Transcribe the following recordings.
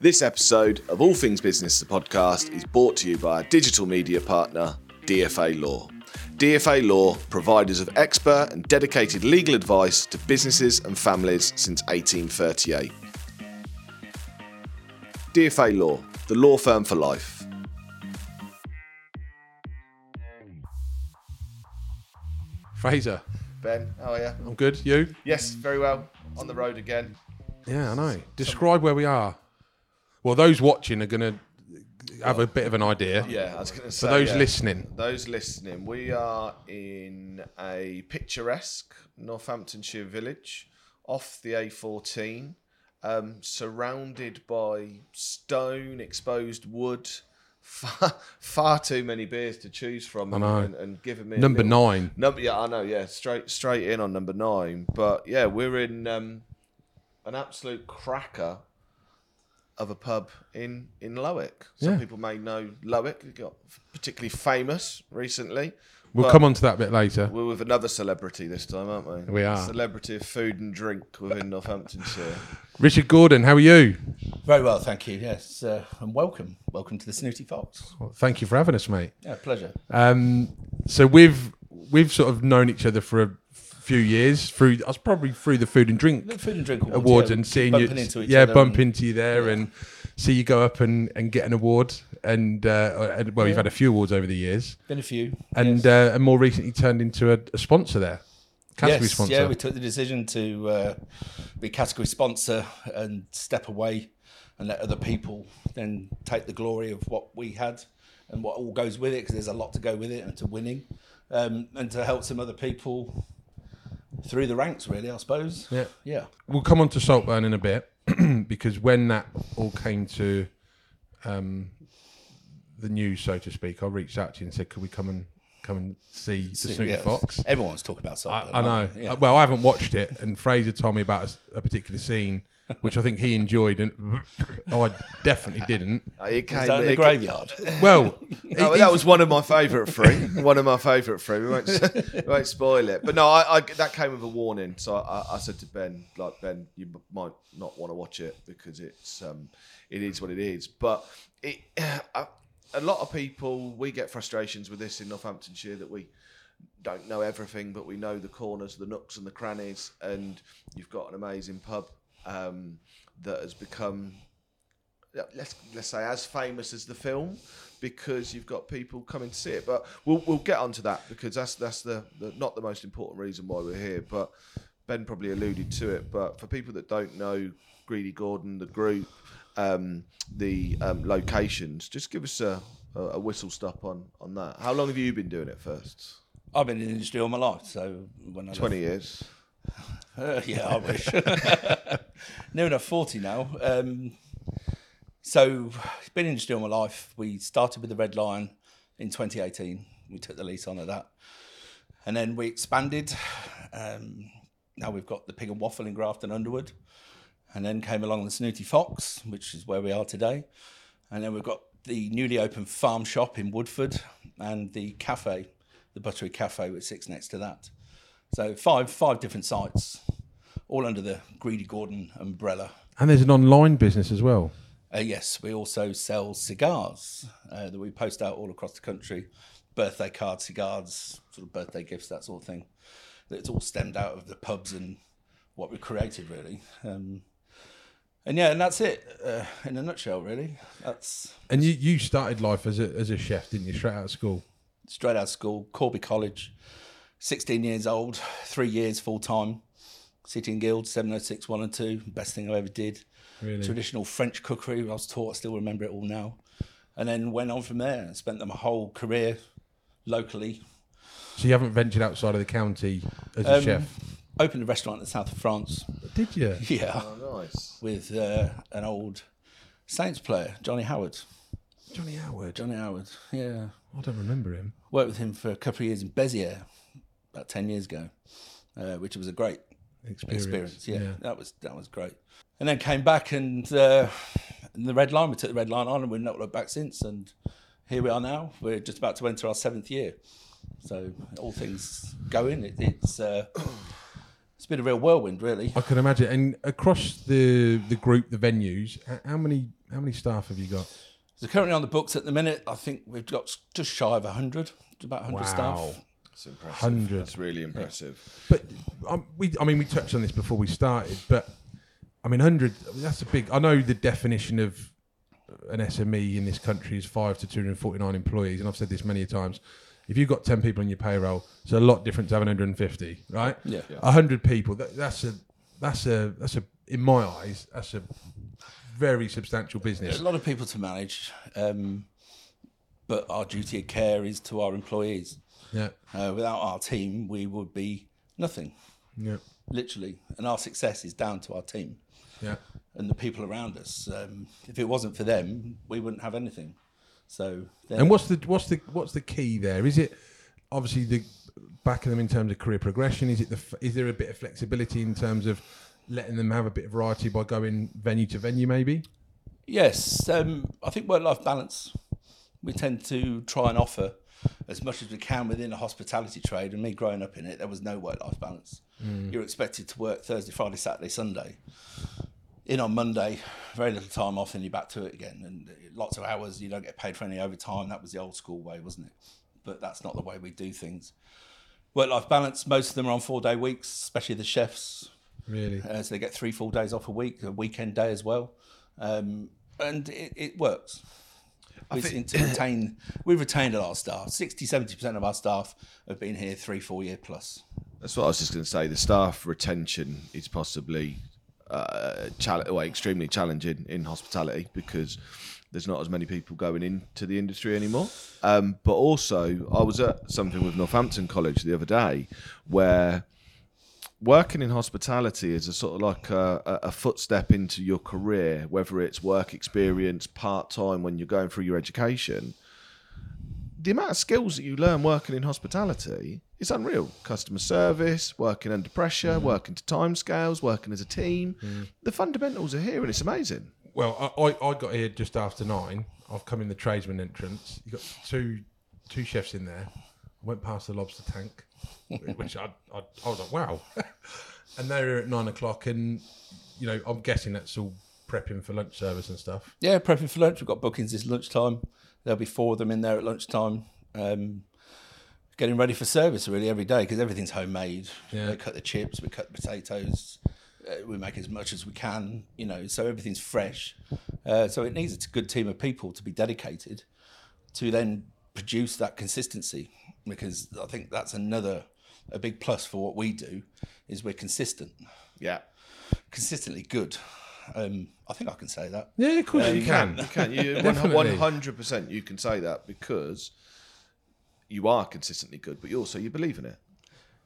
This episode of All Things Business, the podcast, is brought to you by our digital media partner, DFA Law. DFA Law, providers of expert and dedicated legal advice to businesses and families since 1838. DFA Law, the law firm for life. Frazer, Ben, how are you? I'm good. You? Yes, very well. On the road again. Yeah, I know. Describe where we are. Well, those watching are going to have a bit of an idea. Yeah, I was going to say. For those yeah. listening, Those listening, we are in a picturesque Northamptonshire village off the A14, um, surrounded by stone, exposed wood. Far, far too many beers to choose from, and, know. and, and giving me number little- nine. Number, yeah, I know. Yeah, straight straight in on number nine. But yeah, we're in um, an absolute cracker of a pub in in Lowick. Some Yeah. people may know Lowick. It got particularly famous recently. We'll But come on to that a bit later. We're with another celebrity this time, aren't we? We are. Celebrity of food and drink within Northamptonshire. Richard Gordon, how are you? Very well, thank you. Yes, uh, and welcome, welcome to the Snooty Fox. Well, thank you for having us, mate. Yeah, pleasure. Um, so we've we've sort of known each other for a few years through. I was probably through the food and drink The food and drink awards, awards yeah, and seeing you, into each yeah, bump into you there and see you go up and, and get an award. And, uh, and well, you've had a few awards over the years, Been a few, and yes. uh, and more recently turned into a, a sponsor there, category yes, sponsor. yeah, we took the decision to uh, be category sponsor and step away and let other people then take the glory of what we had and what all goes with it because there's a lot to go with it and to winning um, and to help some other people through the ranks really I suppose Yeah. yeah we'll come on to Saltburn in a bit because when that all came to um, the news, so to speak, I reached out to you and said, "Could we come and come and see the Snooty Yeah. Fox?" everyone's talking about I, Saltburn, I know. yeah. Well, I haven't watched it, and Frazer told me about a particular scene which I think he enjoyed, and oh, I definitely didn't. Uh, it came, Is that in the graveyard Well, Oh, that was one of my favourite three. one of my favourite three. We won't, we won't spoil it. But no, I, I, that came with a warning. So I, I said to Ben, like Ben, you might not want to watch it because it's um, it is what it is. But it, a, lot of people, we get frustrations with this in Northamptonshire that we don't know everything, but we know the corners, the nooks, and the crannies. And you've got an amazing pub um, that has become let's let's say as famous as the film because you've got people coming to see it. But we'll we'll get onto that because that's that's the, the not the most important reason why we're here. But Ben probably alluded to it. But for people that don't know Greedy Gordon, the group, um, the um, locations, just give us a, a, whistle stop on on that. How long have you been doing it first? I've been in the industry all my life so when I left- Twenty years. Uh, yeah, I wish. Near enough 40 now. Um, so, been in industry all my life. We started with the Red Lion in 2018. We took the lease on at that. And then we expanded. Um, now we've got the Pig and Waffle in Grafton Underwood. And then came along the Snooty Fox, which is where we are today. And then we've got the newly opened farm shop in Woodford and the cafe, the Buttery Cafe, which sits next to that. So five five different sites, all under the Greedy Gordon umbrella. and there's an online business as well. Uh, yes, we also sell cigars uh, that we post out all across the country, birthday cards, cigars, sort of birthday gifts, that sort of thing. It's all stemmed out of the pubs and what we created, really. Um, and yeah, and that's it uh, in a nutshell, really. That's And you, you started life as a as a chef, didn't you? Straight out of school. straight out of school, Corby College, 16 years old, three years full time, City and Guild, 706, 1 and 2, best thing I ever did. Really? Traditional French cookery, I was taught, I still remember it all now. And then went on from there and spent my whole career locally. So you haven't ventured outside of the county as a Um, chef, Opened a restaurant in the south of France, did you? yeah, Oh, nice. with uh, an old Saints player, Johnny Howard. Johnny Howard. Johnny Howard, yeah. I don't remember him. Worked with him for a couple of years in Beziers about 10 years ago, uh, which was a great Experience. experience. Yeah, that was that was great. And then came back and uh, and the Red Lion. We took the Red Lion on, and we've not looked back since. And here we are now. We're just about to enter our seventh year. So all things going, it, it's uh, it's been a real whirlwind, really. I can imagine. And across the the group, the venues, h- how many how many staff have you got? So currently on the books at the minute, I think we've got just shy of 100, about 100 Wow. staff. It's impressive. Hundred. That's really impressive. But um, we, I mean, we touched on this before we started, but I mean, hundred. That's a big. I know the definition of an SME in this country is five to two hundred forty-nine employees, and I've said this many a times. If you've got ten people on your payroll, it's a lot different to having 150, right? Yeah. A hundred people. That, that's a. That's a. That's a. In my eyes, that's a very substantial business. There's business. a lot of people to manage, um, but our duty of care is to our employees. Yeah. Uh, without our team, we would be nothing, Yeah. literally. And our success is down to our team Yeah. and the people around us. Um, if it wasn't for them, we wouldn't have anything. So, And what's the what's the what's the key there? Is it obviously the backing them in terms of career progression? Is it the is there a bit of flexibility in terms of letting them have a bit of variety by going venue to venue? Maybe. Yes, um, I think work-life balance. We tend to try and offer as much as we can within the hospitality trade. And me growing up in it, there was no work-life balance. You're expected to work Thursday, Friday, Saturday, Sunday. In on Monday, very little time off, and you're back to it again. And lots of hours. You don't get paid for any overtime. That was the old school way, wasn't it? But that's not the way we do things. Work-life balance. Most of them are on four-day weeks, especially the chefs. Really. Uh, so they get three full days off a week, a weekend day as well, um, and it, it works. We seem to retain, we've retained a lot of staff. 60, 70% of our staff have been here three, four year plus. That's what I was just going to say. The staff retention is possibly uh, chal- well, extremely challenging in hospitality because there's not as many people going into the industry anymore. Um, but also, I was at something with Northampton College the other day where working in hospitality is a sort of like a, a a footstep into your career, whether it's work experience, part time when you're going through your education the amount of skills that you learn working in hospitality is unreal. Customer service, working under pressure, mm. working to timescales, working as a team. Mm. The fundamentals are here and it's amazing. Well, I, I, I got here just after nine. I've come in the tradesman entrance. You got two two chefs in there. I went past the lobster tank, which I, I I was like, wow. and they were at nine o'clock, and you know, I'm guessing that's all prepping for lunch service and stuff. Yeah, prepping for lunch. We've got bookings this lunchtime. There'll be four of them in there at lunchtime. Um, getting ready for service really every day because everything's homemade. Yeah. We cut the chips, we cut the potatoes, uh, we make as much as we can, you know, so everything's fresh. Uh, so it needs a good team of people to be dedicated to then produce that consistency because I think that's another a big plus for what we do is we're consistent, Yeah. consistently good. Um, I think I can say that. Yeah, of course you can. You can. You, Definitely. 100% you can say that because you are consistently good, but you also you believe in it.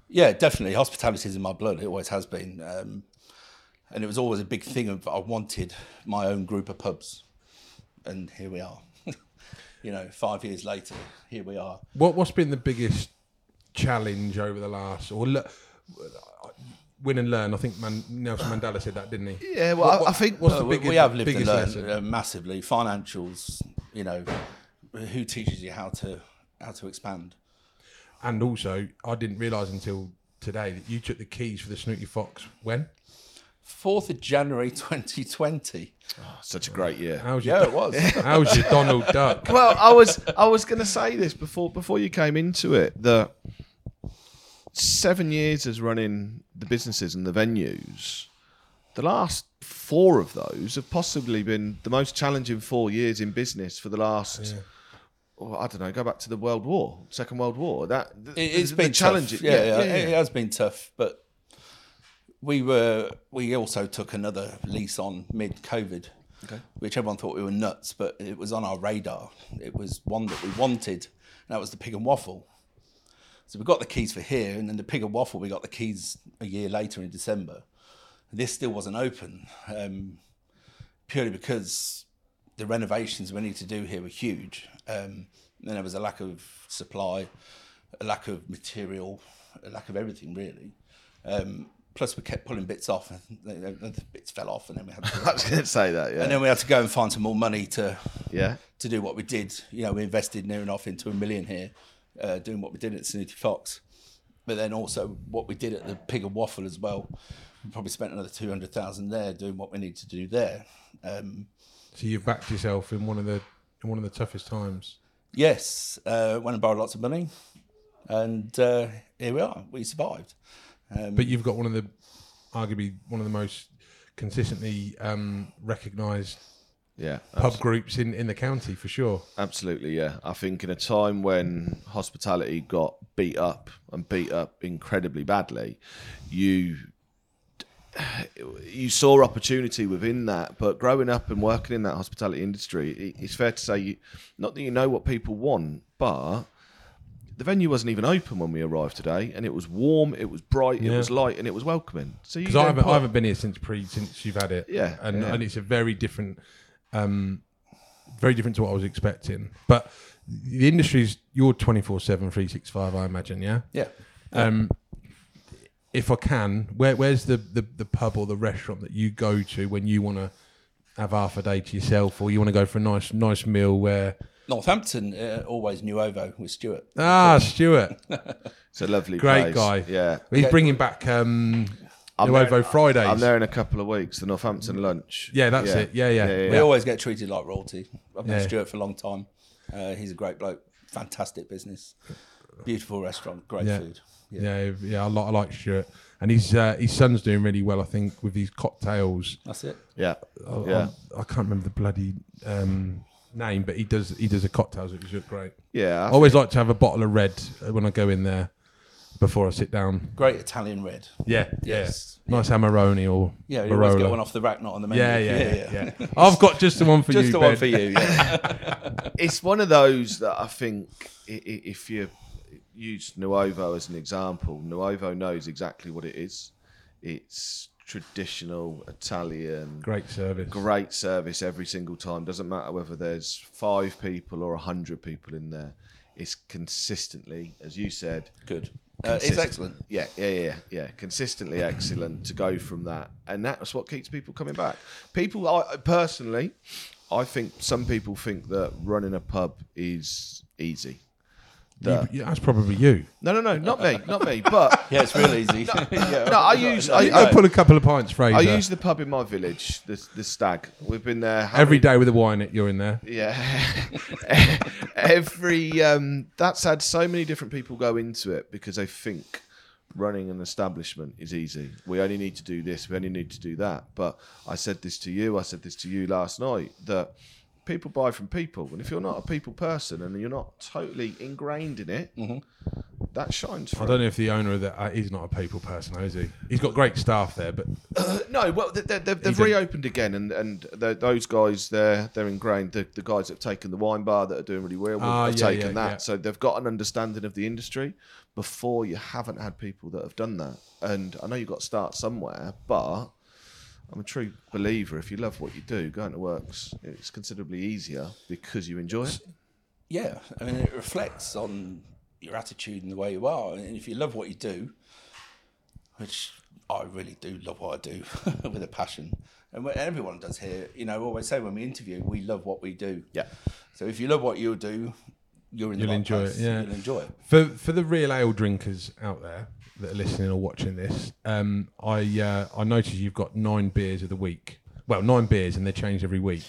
Yeah, definitely. Hospitality is in my blood. It always has been. Um, and it was always a big thing of I wanted my own group of pubs. And here we are. you know, five years later, here we are. What what's been the biggest challenge over the last or le- win and learn? I think Man, Nelson Mandela said that, didn't he? Yeah, well, I, I think What's the we- biggest, we have lived and learned lesson? uh, massively. Financials, you know, who teaches you how to how to expand? And also, I didn't realise until today that you took the keys for the Snooty Fox when? Fourth of January, twenty twenty. such a great year. How's your, Yeah, it was. how's your Donald Duck? well, I was I was going to say this before before you came into it that seven years as running the businesses and the venues, the last four of those have possibly been the most challenging four years in business for the last. oh, I don't know. Go back to the World War, Second World War. That It, it's the been challenging. Tough. Yeah, yeah, it has been tough, but we were we also took another lease on mid COVID, Okay. which everyone thought we were nuts, but it was on our radar. It was one that we wanted, and that was the pig and waffle. So we got the keys for here, and then the pig and waffle we got the keys a year later in December. This still wasn't open, um, purely because the renovations we need to do here were huge. Um, and there was a lack of supply, a lack of material, a lack of everything really. Um, plus, we kept pulling bits off, and the, the- bits fell off, and then we had To I was going to say that. Yeah. and then we had to go and find some more money to yeah. to do what we did. You know, we invested near enough into a million here, uh, doing what we did at Snooty Fox. but then also what we did at the Pig and Waffle as well. We probably spent another two hundred thousand there doing what we need to do there. Um, So you've backed yourself in one of the in one of the toughest times. yes, uh, went and borrowed lots of money, and uh, here we are. We survived. Um, But you've got one of the arguably one of the most consistently um, recognised Yeah, pub groups in, in the county for sure. Absolutely, yeah. I think in a time when hospitality got beat up and beat up incredibly badly, you you saw opportunity within that. But growing up and working in that hospitality industry, it- it's fair to say, you, not that you know what people want, but the venue wasn't even open when we arrived today, and it was warm, it was bright, it was light, and it was welcoming. So you Because I I haven't been here since pre since you've had it. Yeah, and yeah. and it's a very different, um, very different to what I was expecting. But the industry's you're 24 7 365 I imagine yeah yeah, um if I can where where's the, the the pub or the restaurant that you go to when you want to have half a day to yourself or you want to go for a nice nice meal where Northampton uh, always Nuovo with Stuart. ah Stuart it's a lovely great place. guy Yeah. he's Okay. bringing back um I'm Nuovo there- Fridays I'm there in a couple of weeks, the Northampton lunch. yeah that's it yeah yeah, We always get treated like royalty. I've known Yeah. Stuart for a long time. Uh, he's a great bloke. Fantastic business. Beautiful restaurant. Great Yeah. food. Yeah, yeah, I like, I like Stuart, and his uh, his son's doing really well. I think with these cocktails. That's it. Yeah. I- Yeah. I, I can't remember the bloody um, name, but he does he does the cocktails which look great. Yeah. I I always like to have a bottle of red uh, when I go in there before I sit down. Great Italian red. Yeah, Yes. yeah. nice Amarone or Yeah, you always get one off the rack, not on the menu. Yeah, yeah, yeah, yeah. I've got just the one for you. Just you, the one Ben. for you. Yeah. it's one of those that I think i- i- if you use Nuovo as an example, Nuovo knows exactly what it is. It's traditional Italian, Great service. great service every single time. Doesn't matter whether there's five people or a hundred people in there. It's consistently, as you said, Good. Uh, it's excellent. Yeah, yeah, yeah, yeah. Consistently excellent to go from that, and that's what keeps people coming back. People, I personally, I think some people think that running a pub is easy. You- yeah, that's probably you. No, no, no, not me, not me. But Yeah, it's real easy. yeah, no, I use I, I I, put a couple of pints, Frazer. I use the pub in my village, the the Stag. We've been there how every many- day with a wine. It You're in there. Yeah. Every um that's had so many different people go into it because they think running an establishment is easy. We only need to do this, we only need to do that. But I said this to you, I said this to you last night that people buy from people. And if you're not a people person and you're not totally ingrained in it, that shines I don't know if the owner of that uh, he's not a people person, is he? He's got great staff there, but No, well, they, they, they've, they've didn't- reopened again, and and those guys, they're they're ingrained. The, the guys that have taken the wine bar that are doing really well Ah, have yeah, taken yeah, that, yeah. so they've got an understanding of the industry. Before you haven't had people that have done that, and I know you've got to start somewhere, but I'm a true believer. If you love what you do, going to work's it's considerably easier because you enjoy it. Yeah, I mean, it reflects on your attitude and the way you are. And if you love what you do, which I really do love what I do with a passion, and what everyone does here, you know, always say when we interview, we love what we do. Yeah. So if you love what you do, you're in the You'll right enjoy it, place. yeah. You'll enjoy it. For for the real ale drinkers out there that are listening or watching this, um, I uh, I noticed you've got nine beers of the week. Well, nine beers, and they change every week.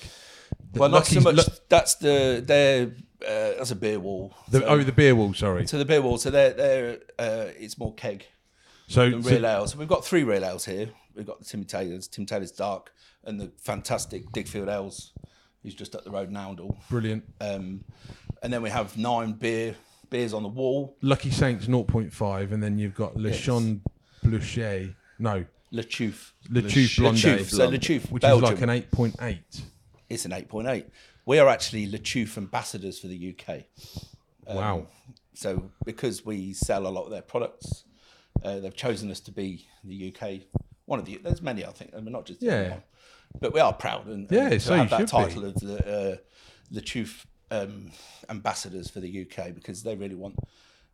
The Well, not so much. Lu- that's the they're uh, that's a beer wall. the, so, oh, the beer wall. Sorry. so the beer wall. So they're they're uh, it's more keg. So, than so- real ale. So we've got three real ales here. We've got the Timmy Taylor's, Tim Taylor's Dark, and the fantastic Digfield Ales, who's just up the road Oundle. brilliant. Um, and then we have nine beer beers on the wall. Lucky Saints 0.5, and then you've got Le Yes. Chon Bluchet. No, Le Chouffe. Le Chouffe Blonde. So Le Chouffe, which Belgium. is like an 8.8. It's an 8.8. We are actually Le Chouffe ambassadors for the UK. Um, wow. So because we sell a lot of their products, uh, they've chosen us to be the UK. One of the there's many I think, and we're not just Yeah. one. but we are proud and, Yeah, and so have that title be. of the uh, the chief um, ambassadors for the UK because they really want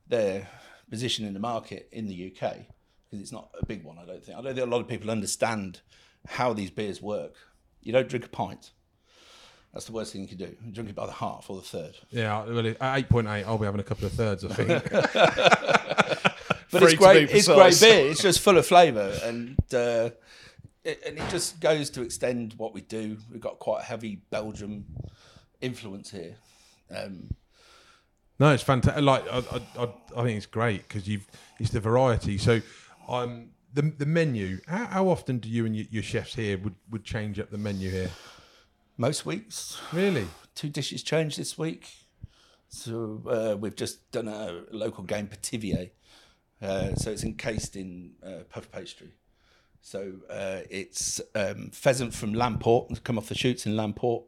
their position in the market in the UK because it's not a big one. I don't think. I don't think a lot of people understand how these beers work. You don't drink a pint. That's the worst thing you can do. You drink it by the half or the third. Yeah, well, at 8.8, I'll be having a couple of thirds, I think. but Free it's great. It's great beer. It's just full of flavour, and uh, it, and it just goes to extend what we do. We've got quite a heavy Belgium influence here. Um, No, it's fantastic. Like I, I, I, think it's great because you've it's the variety. So, um, the the menu. How, how often do you and your, your chefs here would, would change up the menu here? most weeks, Really? two dishes changed this week. So uh, we've just done a local game Pithivier. Uh, so it's encased in uh, puff pastry. So uh, it's um, pheasant from Lamport, it's come off the shoots in Lamport.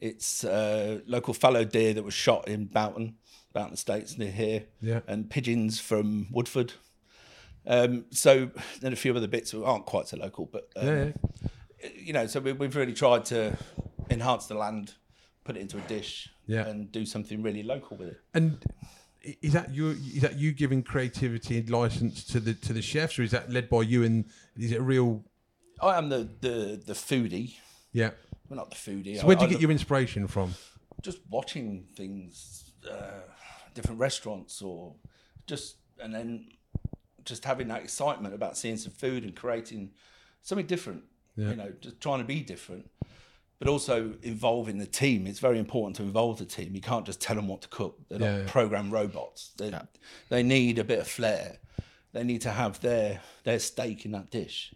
It's uh, local fallow deer that was shot in Boughton, Boughton Estates near here, Yeah. and pigeons from Woodford. Um, so then a few other bits aren't quite so local, but um, Yeah. yeah. you know, so we, we've really tried to enhance the land, put it into a dish, Yeah. and do something really local with it. And is that you? Is that you giving creativity and license to the to the chefs, or is that led by you? And is it a real? I am the the the foodie. Yeah. Well, not the foodie. So where do I- you I get your inspiration from? just watching things, uh, different restaurants, or just and then just having that excitement about seeing some food and creating something different. Yeah. You know, just trying to be different, but also involving the team. It's very important to involve the team. You can't just tell them what to cook. They're Yeah, not yeah. program robots. They they need a bit of flair. They need to have their their stake in that dish.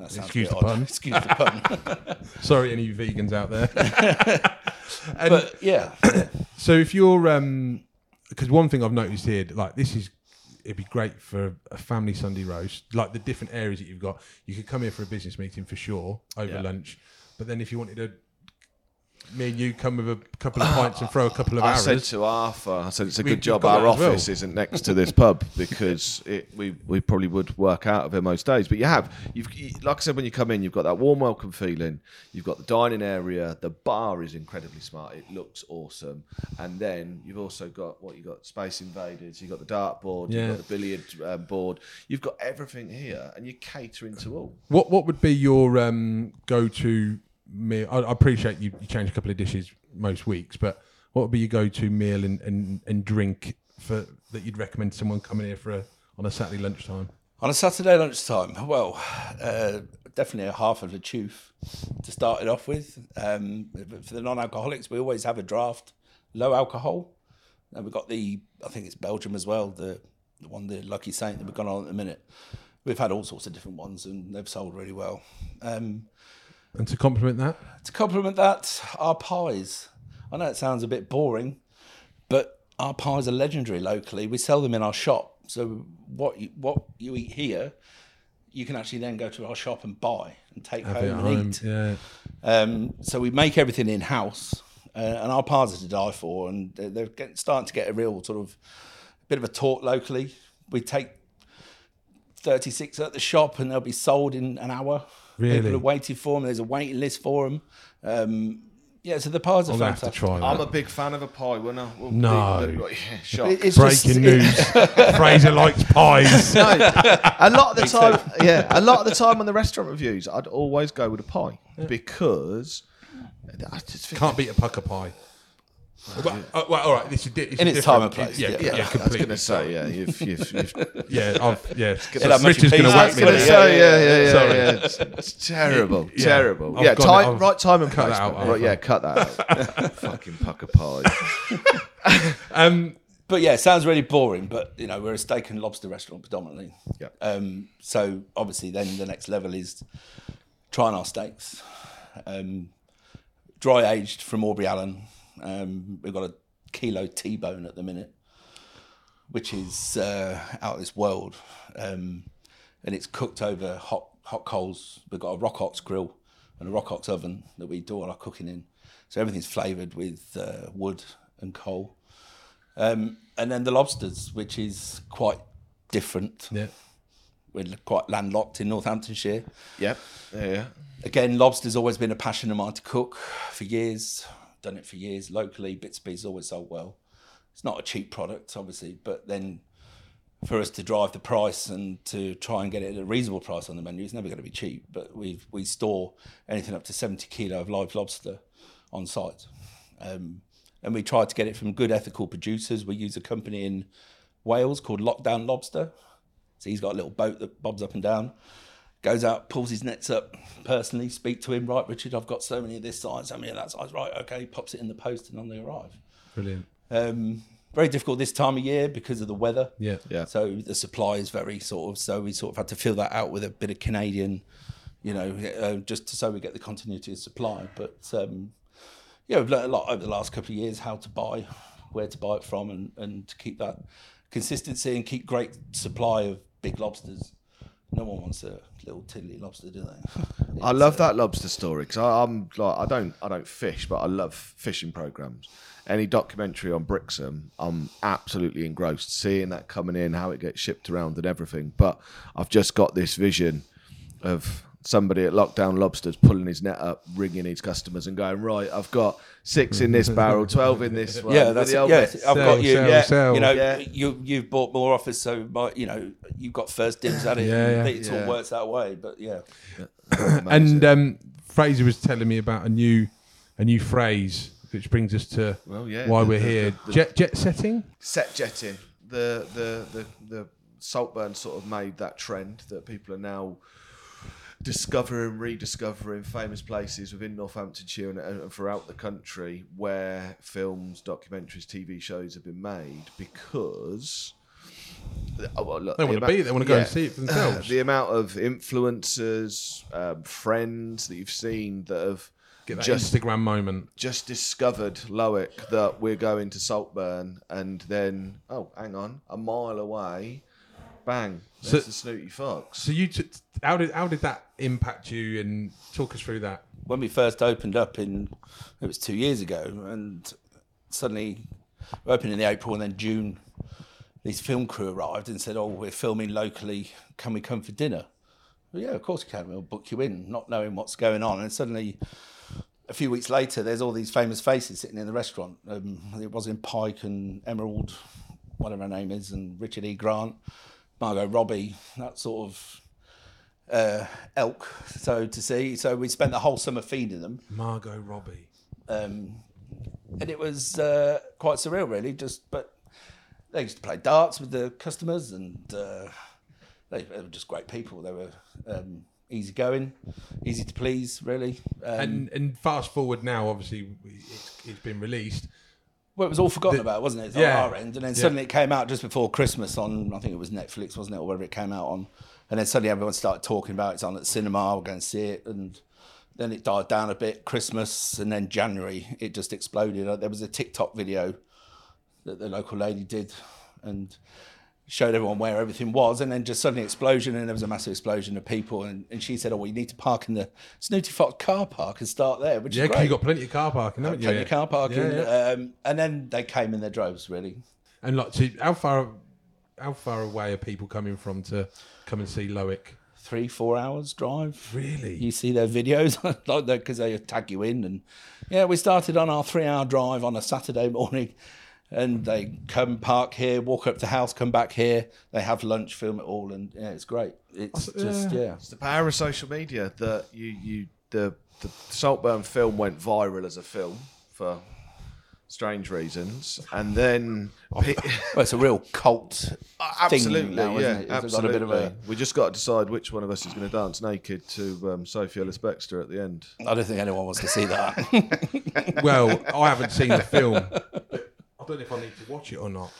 Excuse the. Excuse the pun. Sorry, any vegans out there. but yeah, so if you're, um, because one thing I've noticed here, like this is, it'd be great for a family Sunday roast. Like the different areas that you've got, you could come here for a business meeting for sure over Yeah. lunch. But then if you wanted to, me and you come with a couple of pints and throw a couple of I arrows. said to Arthur, I said it's a We- good job our as well. office isn't next to this pub because it, we we probably would work out of it most days. But you have, you've you- like I said when you come in, you've got that warm welcome feeling. You've got the dining area. The bar is incredibly smart. It looks awesome, and then you've also got what you have got: Space Invaders. You've got the dartboard. Yeah. You've got the billiard um, board. You've got everything here, and you're catering to all. What what would be your um, go to meal? I, I appreciate you, you change a couple of dishes most weeks, but what would be your go to meal and, and, and drink for that you'd recommend someone coming here for a, on a Saturday lunchtime? On a Saturday lunchtime, well, uh, definitely a half of a tooth to start it off with. Um, for the non-alcoholics, we always have a draft, low alcohol. And we've got the, I think it's Belgium as well, the, the one, the Lucky Saint that we've gone on at the minute. We've had all sorts of different ones and they've sold really well. Um, And to complement that, to complement that, our pies. I know it sounds a bit boring, but our pies are legendary locally. We sell them in our shop. So what you, what you eat here, you can actually then go to our shop and buy and take have home and home. eat. Yeah, Um, so we make everything in house, uh, and our pies are to die for. And they're, they're getting, starting to get a real sort of bit of a talk locally. We take 36 at the shop, and they'll be sold in an hour. Really? People are waiting for them. There's a waiting list for them. Um, yeah, so the pies are I'm gonna have to fantastic. try I'm that. a big fan of a pie. When I well, No. the- the- yeah, shock. It's just- Breaking news: Frazer likes pies. No, a lot of the time, yeah, a lot of the time on the restaurant reviews, I'd always go with a pie because I just think Can't beat a pucker pie. Well, uh, well, all right. This is, di- it's In a its time and place, Yeah, yeah. yeah, Yeah, I was going to say, yeah, you've, you've, you've Yeah, I've, yeah. It'll have Rich is much going to whack me. gonna there. say, yeah, yeah, yeah, Sorry. yeah. It's, it's terrible, Yeah. terrible. I've yeah, time, I've right time and cut place. that out, right, yeah, cut that out. Fucking pucker pie. Um, But yeah, it sounds really boring, but you know, we're a steak and lobster restaurant predominantly. Yeah. Um, so obviously, then the next level is trying our steaks. Um, dry aged from Aubrey Allen. Um, we've got a kilo T-bone at the minute, which is uh, out of this world, um, and it's cooked over hot hot coals. We've got a rock ox grill and a rock ox oven that we do all our cooking in. So everything's flavoured with uh, wood and coal. Um, and then the lobsters, which is quite different. yeah. We're quite landlocked in Northamptonshire. Yep, yeah, yeah. Again, lobster's always been a passion of mine to cook for years. Done it for years locally. Bits B's always sold well. It's not a cheap product, obviously, but then for us to drive the price and to try and get it at a reasonable price on the menu, it's never going to be cheap. But we we store anything up to seventy kilo of live lobster on site, um, and we try to get it from good ethical producers. We use a company in Wales called Lockdown Lobster. So he's got a little boat that bobs up and down. Goes out, pulls his nets up personally, speak to him. Right, Richard, I've got so many of this size, so many of that size. Right, okay, pops it in the post, and on they arrive. Brilliant. Um, very difficult this time of year because of the weather. Yeah. Yeah. So the supply is very sort of. So we sort of had to fill that out with a bit of Canadian, you know, uh, just to so we get the continuity of supply. But um, yeah, we've learned a lot over the last couple of years how to buy, where to buy it from, and and to keep that consistency and keep great supply of big lobsters. No one wants a little tiddly lobster, do they? I love that lobster story because I'm like I don't I don't fish, but I love fishing programs. Any documentary on Brixham, I'm absolutely engrossed seeing that coming in, how it gets shipped around and everything. But I've just got this vision of somebody at Lockdown Lobsters pulling his net up, ringing his customers and going, right, I've got six in this barrel, twelve in this one. Yeah, that's the it. old- Yeah, I've Sell, got you. sell, yeah, sell. you know, Yeah. you you've bought more offers, so my, you know, you've got first dibs at it. Yeah, yeah. It Yeah. all works that way, but yeah. And um, Frazer was telling me about a new a new phrase, which brings us to Well, yeah, why the- we're the- here. the- the- jet jet setting. set jetting. The the the the Saltburn sort of made that trend that people are now discovering, rediscovering famous places within Northamptonshire and, and throughout the country where films, documentaries, TV shows have been made because. Oh, well, look, They the wanna amount- be- they wanna go and see it for themselves. the amount of influencers, um, friends that you've seen that have Get that just Instagram moment. just discovered Lowick that we're going to Saltburn, and then oh, hang on, a mile away, bang, So- the snooty fox. So you, t- how did how did that impact you? And talk us through that. When we first opened up in, it was two years ago, and suddenly we opened in the April and then June, this film crew arrived and said, "Oh, we're filming locally. Can we come for dinner?" Well, yeah, of course we can. We'll book you in, not knowing what's going on. And suddenly, a few weeks later, there's all these famous faces sitting in the restaurant. Um, it was in Pike and Emerald, whatever her name is, and Richard E. Grant, Margot Robbie, that sort of uh, elk, so to see. So we spent the whole summer feeding them, Margot Robbie. um, and it was uh, quite surreal, really. Just but they used to play darts with the customers, and uh, they, they were just great people. They were um, easygoing, easy to please, really. Um, And and fast forward now, obviously it's, it's been released. Well, it was all forgotten about, wasn't it? It's Yeah. on our end, and then Yeah. suddenly it came out just before Christmas on, I think it was Netflix, wasn't it, or whatever it came out on. And then suddenly everyone started talking about it. it's on at the cinema. We're going to see it, and then it died down a bit. Christmas, and then January, it just exploded. There was a TikTok video that the local lady did, and showed everyone where everything was, and then just suddenly explosion, and there was a massive explosion of people. And, and she said, "Oh, well, you need to park in the Snooty Fox car park and start there," which Yeah, is great. you got plenty of car parking, haven't you? Plenty of car parking, Yeah, yeah. Um, and then they came in their droves, really. And like, so how far how far away are people coming from to come and see Lowick? Three, four hours drive. Really? You see their videos like that because they tag you in, and yeah, we started on our three-hour drive on a Saturday morning, and they come park here, walk up to the house, come back here. They have lunch, film it all, and yeah, it's great. It's just yeah. It's the power of social media that you you the the Saltburn film went viral as a film for strange reasons, and then pe- Well, it's a real cult absolutely, thing now, yeah, isn't it? It's absolutely. a bit of a. We just got to decide which one of us is going to dance naked to um, Sophie Ellis Bextor at the end. I don't think anyone wants to see that. well, I haven't seen the film. I don't know if I need to watch it or not.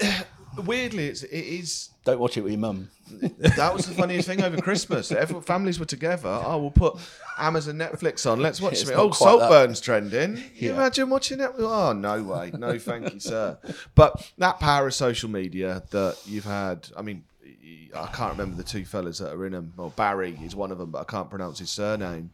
Weirdly, it's it is don't watch it with your mum. That was the funniest thing over Christmas. Everyone, families were together. Oh, we'll put Amazon Netflix on. Let's watch It's something. not Oh, quite that. Saltburn's trending. Can you Yeah. imagine watching that? Oh, no way. No, thank you, sir. But that power of social media that you've had, I mean, I can't remember the two fellas that are in them. Well, Barry is one of them, but I can't pronounce his surname.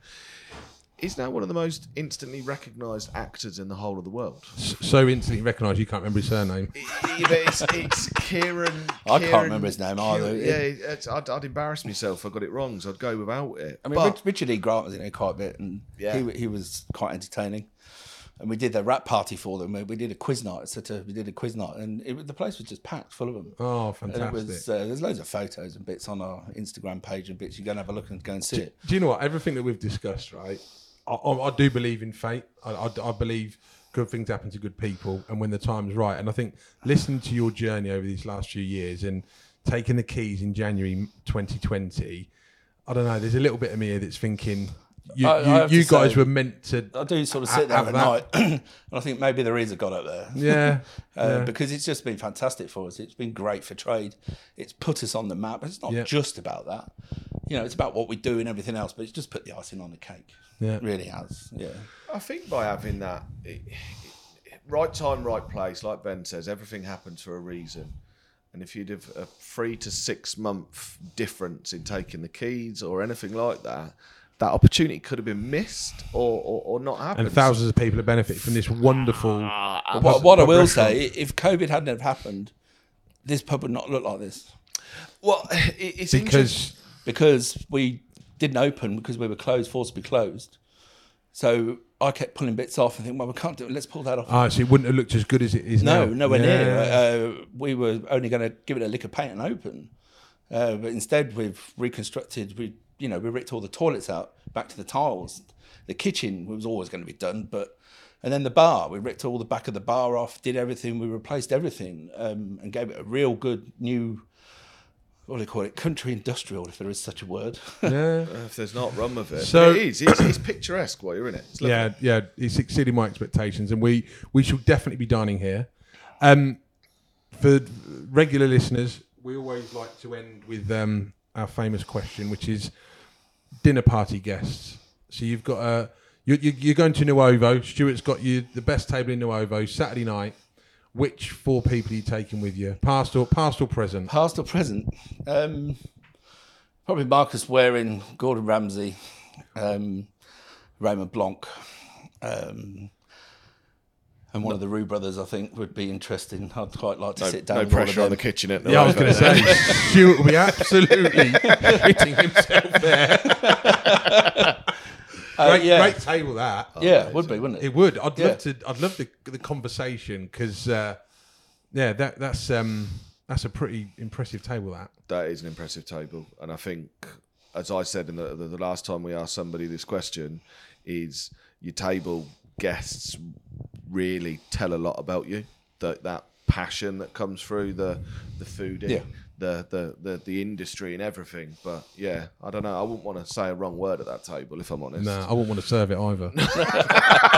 He's now one of the most instantly recognised actors in the whole of the world. So instantly recognised you can't remember his surname. Yeah, but it's, it's Kieran. I can't remember his name either. Kieran- yeah, it's, I'd, I'd embarrass myself if I got it wrong, so I'd go without it. I mean, but Richard E. Grant was in it quite a bit, and Yeah. he he was quite entertaining. And we did the wrap party for them. We- We did a quiz night. So to, we did a quiz night, and it, the place was just packed full of them. Oh, and fantastic. it was uh, there's loads of photos and bits on our Instagram page and bits. You go and have a look and go and see it. Do you know what? Everything that we've discussed, right? I, I, do believe in fate. I, I, I believe good things happen to good people, and when the time's right. And I think listening to your journey over these last few years and taking the keys in January 2020. I don't know. There's a little bit of me here that's thinking you, you, you guys say- were meant to. I do sort of sit there at that. night, and I think maybe there is a God up there. Yeah, Uh, yeah. because it's just been fantastic for us. It's been great for trade. It's put us on the map. It's not Yeah. just about that. You know, it's about what we do and everything else, but it's just put the icing on the cake. Yeah. It really has. Yeah. I think by having that it, it- right time, right place, like Ben says, everything happens for a reason. And if you'd have a three to six month difference in taking the keys or anything like that, that opportunity could have been missed or, or, or not happened. and thousands of people have benefited from this wonderful. Ah, ah, but what, what I will say, if COVID hadn't have happened, this pub would not look like this Well, it, it's because because we didn't open because we were closed, forced to be closed. So I kept pulling bits off and thinking, well, we can't do it. Let's pull that off. ah, so it wouldn't have looked as good as it is now. No, now. nowhere Yeah. near. Uh, we were only going to give it a lick of paint and open, uh, but instead we've reconstructed. We, you know, we ripped all the toilets out back to the tiles. The kitchen was always going to be done, but and then the bar, we ripped all the back of the bar off, did everything, we replaced everything, um, and gave it a real good new. What do they call it? Country industrial, if there is such a word. yeah. if there's not run with it, So- But it is. It's, it's picturesque while you're in it. It's. Yeah, yeah, it's exceeded my expectations, and we we shall definitely be dining here. Um, for regular listeners, we always like to end with um, our famous question, which is dinner party guests. So you've got a you're, you're you're going to Nuovo. Stuart's got you the best table in Nuovo Saturday night. Which four people are you taking with you? Past or past or present? Past or present? Um, probably Marcus Wareing, Gordon Ramsay, um, Raymond Blanc, um, and one of the Roux brothers. I think would be interesting. I'd quite like to No, sit down. no with all of pressure on the kitchen at Yeah, I was going to say Stuart will be absolutely hitting himself there. Uh, Great, yeah, great table that. yeah, it would be, wouldn't it? It would. I'd Yeah. love to. I'd love the the conversation because, uh, yeah, that that's um that's a pretty impressive table. That that is an impressive table, and I think, as I said in the, the, the last time we asked somebody this question, is your table guests really tell a lot about you. That that passion that comes through the the fooding, Yeah. The, the the the industry and everything. But yeah, I don't know. I wouldn't want to say a wrong word at that table if I'm honest. no, I wouldn't want to serve it either.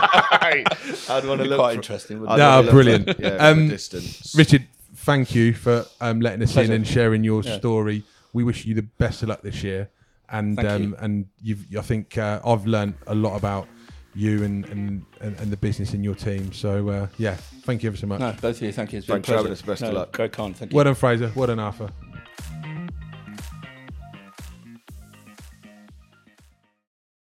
I'd want to look quite for- interesting. No, it? wanna brilliant. For, yeah, Um, distance. Richard, thank you for um, letting us Pleasure. in and sharing your Yeah. story. We wish you the best of luck this year, and Thank um, you. and you've. I think uh, I've learned a lot about you and, and, and, and the business in your team. So uh, yeah, thank you ever so much. No, both of you. Thank you. It's been a Thanks for having pleasure. us. Best of No, luck. Very kind. Thank you. Well done, Frazer. Well done, Arthur.